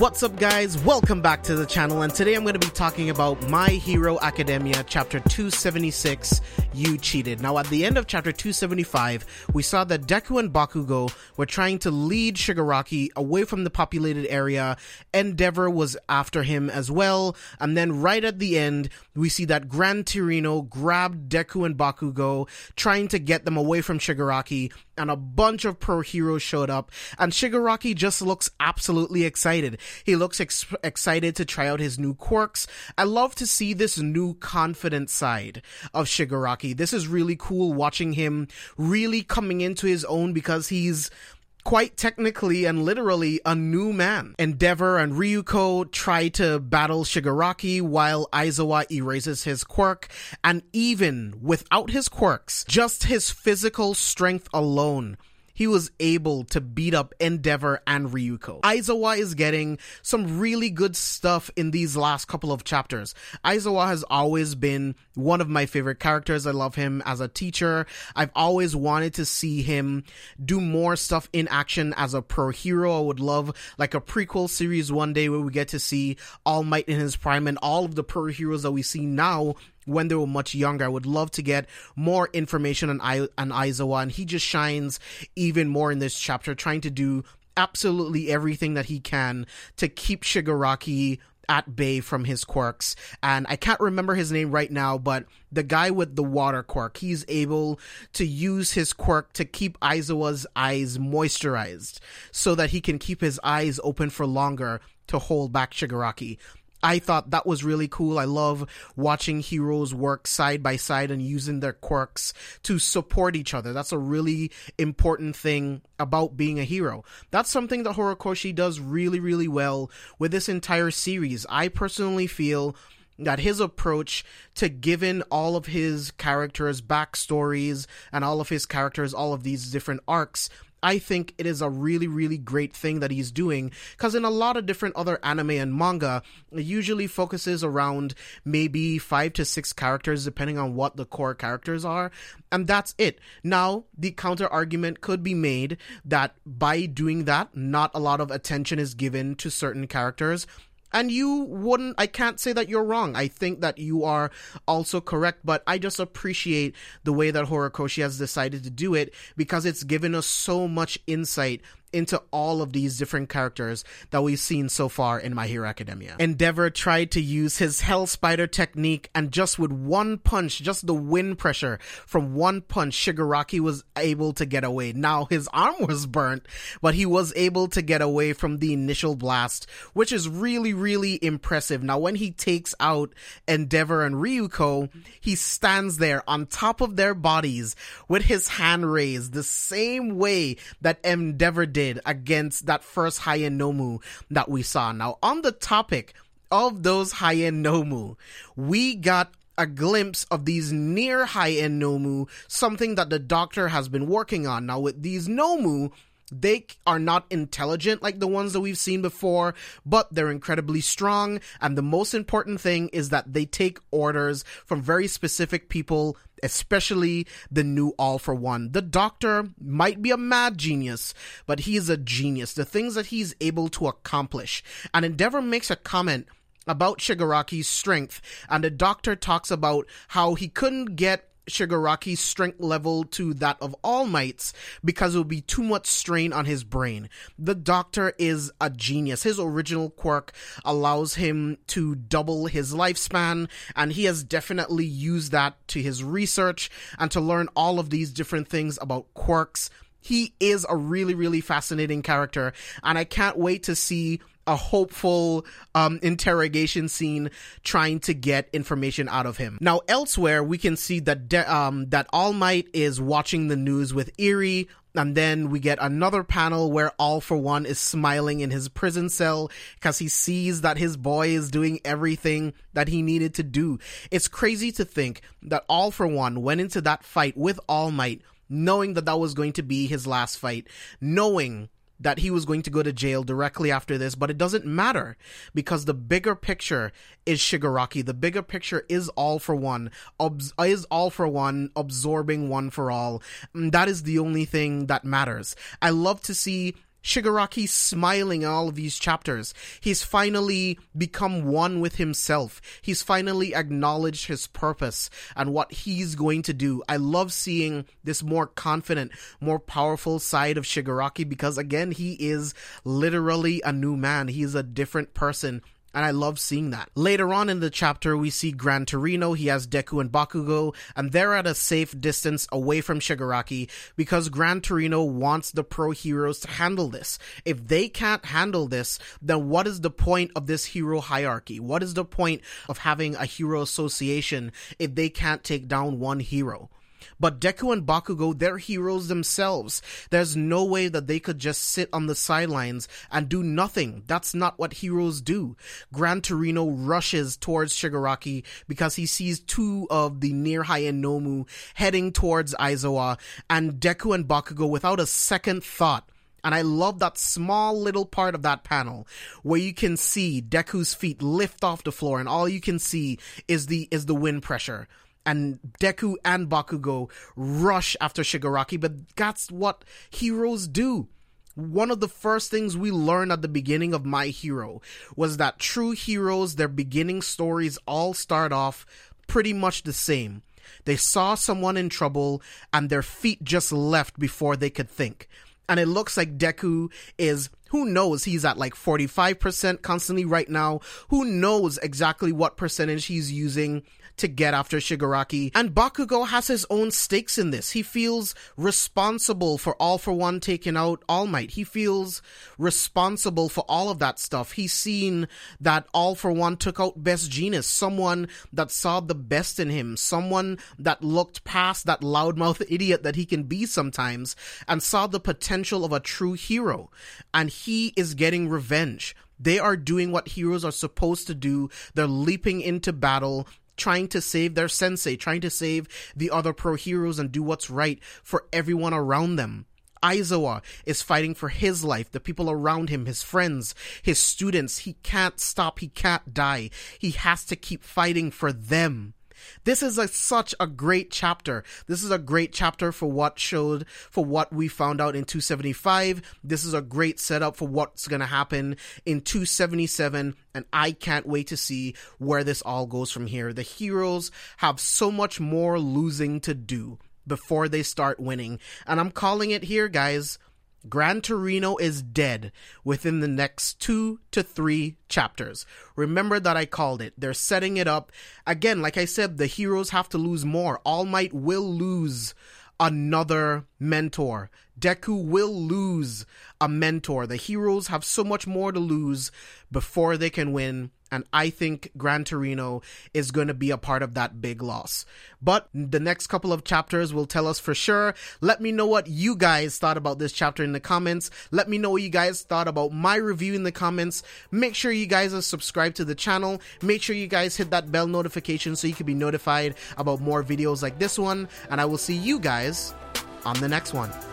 What's up, guys? Welcome back to the channel, and today I'm going to be talking about My Hero Academia Chapter 276 You Cheated. Now, at the end of Chapter 275, we saw that Deku and Bakugo were trying to lead Shigaraki away from the populated area. Endeavor was after him as well, and then right at the end, we see that Gran Torino grabbed Deku and Bakugo, trying to get them away from Shigaraki, and a bunch of pro heroes showed up, and Shigaraki just looks absolutely excited. He looks ex- excited to try out his new quirks. I love to see this new confident side of Shigaraki. This is really cool watching him really coming into his own because he's quite technically and literally a new man. Endeavor and Ryukyu try to battle Shigaraki while Aizawa erases his quirk, and even without his quirks, just his physical strength alone he was able to beat up Endeavor and Ryukyu. Aizawa is getting some really good stuff in these last couple of chapters. Aizawa has always been one of my favorite characters. I love him as a teacher. I've always wanted to see him do more stuff in action as a pro hero. I would love like a prequel series one day where we get to see All Might in his prime and all of the pro heroes that we see now when they were much younger. I would love to get more information on, I- on Aizawa, and he just shines even more in this chapter, trying to do absolutely everything that he can to keep Shigaraki at bay from his quirks. And I can't remember his name right now, but the guy with the water quirk, he's able to use his quirk to keep Aizawa's eyes moisturized so that he can keep his eyes open for longer to hold back Shigaraki. I thought that was really cool. I love watching heroes work side by side and using their quirks to support each other. That's a really important thing about being a hero. That's something that Horikoshi does really, really well with this entire series. I personally feel that his approach to giving all of his characters backstories and all of his characters all of these different arcs I think it is a really, really great thing that he's doing because in a lot of different other anime and manga, it usually focuses around maybe five to six characters depending on what the core characters are, and that's it. Now, the counter argument could be made that by doing that, not a lot of attention is given to certain characters and you wouldn't i can't say that you're wrong. I think that you are also correct but i just appreciate the way that horikoshi has decided to do it because it's given us so much insight into all of these different characters that we've seen so far in My Hero Academia. Endeavor tried to use his Hell Spider technique, and just with one punch, just the wind pressure from one punch, Shigaraki was able to get away. Now, his arm was burnt, but he was able to get away from the initial blast, which is really, really impressive. Now, when he takes out Endeavor and Ryukyu, he stands there on top of their bodies with his hand raised, the same way that Endeavor did did against that first High-End Nomu that we saw. Now, on the topic of those High-End Nomu, we got a glimpse of these near high end Nomu, something that the doctor has been working on. Now, with these Nomu, they are not intelligent like the ones that we've seen before, but they're incredibly strong. And the most important thing is that they take orders from very specific people, especially the new All for One. The doctor might be a mad genius, but he is a genius. The things that he's able to accomplish. And Endeavor makes a comment about Shigaraki's strength, and the doctor talks about how he couldn't get Shigaraki's strength level to that of All Might's because it would be too much strain on his brain. The Doctor is a genius. His original quirk allows him to double his lifespan, and he has definitely used that to his research and to learn all of these different things about quirks. He is a really, really fascinating character, and I can't wait to see a hopeful um, interrogation scene trying to get information out of him. Now, elsewhere, we can see that de- um, that All Might is watching the news with Eri. And then we get another panel where All for One is smiling in his prison cell because he sees that his boy is doing everything that he needed to do. It's crazy to think that All for One went into that fight with All Might knowing that that was going to be his last fight, knowing that he was going to go to jail directly after this, but it doesn't matter because the bigger picture is Shigaraki. The bigger picture is all for one, is all for one, absorbing one for all. And that is the only thing that matters. I love to see Shigaraki smiling all of these chapters. He's finally become one with himself. He's finally acknowledged his purpose and what he's going to do. I love seeing this more confident, more powerful side of Shigaraki because again, he is literally a new man. He is a different person and I love seeing that. Later on in the chapter, we see Gran Torino, he has Deku and Bakugo, and they're at a safe distance away from Shigaraki because Gran Torino wants the pro heroes to handle this. If they can't handle this, then what is the point of this hero hierarchy? What is the point of having a hero association if they can't take down one hero? But Deku and Bakugo, they're heroes themselves. There's no way that they could just sit on the sidelines and do nothing. That's not what heroes do. Gran Torino rushes towards Shigaraki because he sees two of the near high Nomu heading towards Aizawa, and Deku and Bakugo, without a second thought, and I love that small little part of that panel where you can see Deku's feet lift off the floor and all you can see is the is the wind pressure and Deku and Bakugo rush after Shigaraki, but that's what heroes do. One of the first things we learned at the beginning of My Hero was that true heroes, their beginning stories all start off pretty much the same. They saw someone in trouble and their feet just left before they could think. And it looks like Deku is who knows he's at like 45% constantly right now who knows exactly what percentage he's using to get after Shigaraki. And Bakugo has his own stakes in this. He feels responsible for All for One taking out All Might. He feels responsible for all of that stuff. He's seen that All for One took out Best Jeanist, someone that saw the best in him, someone that looked past that loudmouth idiot that he can be sometimes and saw the potential of a true hero. And he is getting revenge. They are doing what heroes are supposed to do. They're leaping into battle trying to save their sensei, trying to save the other pro heroes and do what's right for everyone around them. Aizawa is fighting for his life, the people around him, his friends, his students. He can't stop. He can't die. He has to keep fighting for them. This is a, such a great chapter. This is a great chapter for what showed, for what we found out in 275. This is a great setup for what's going to happen in 277. And I can't wait to see where this all goes from here. The heroes have so much more losing to do before they start winning. And I'm calling it here, guys. Gran Torino is dead within the next two to three chapters. Remember that I called it. They're setting it up. Again, like I said, the heroes have to lose more. All Might will lose another mentor. Deku will lose a mentor. The heroes have so much more to lose before they can win and I think Gran Torino is going to be a part of that big loss. But the next couple of chapters will tell us for sure. Let me know what you guys thought about this chapter in the comments. Let me know what you guys thought about my review in the comments. Make sure you guys are subscribed to the channel. Make sure you guys hit that bell notification so you can be notified about more videos like this one. And I will see you guys on the next one.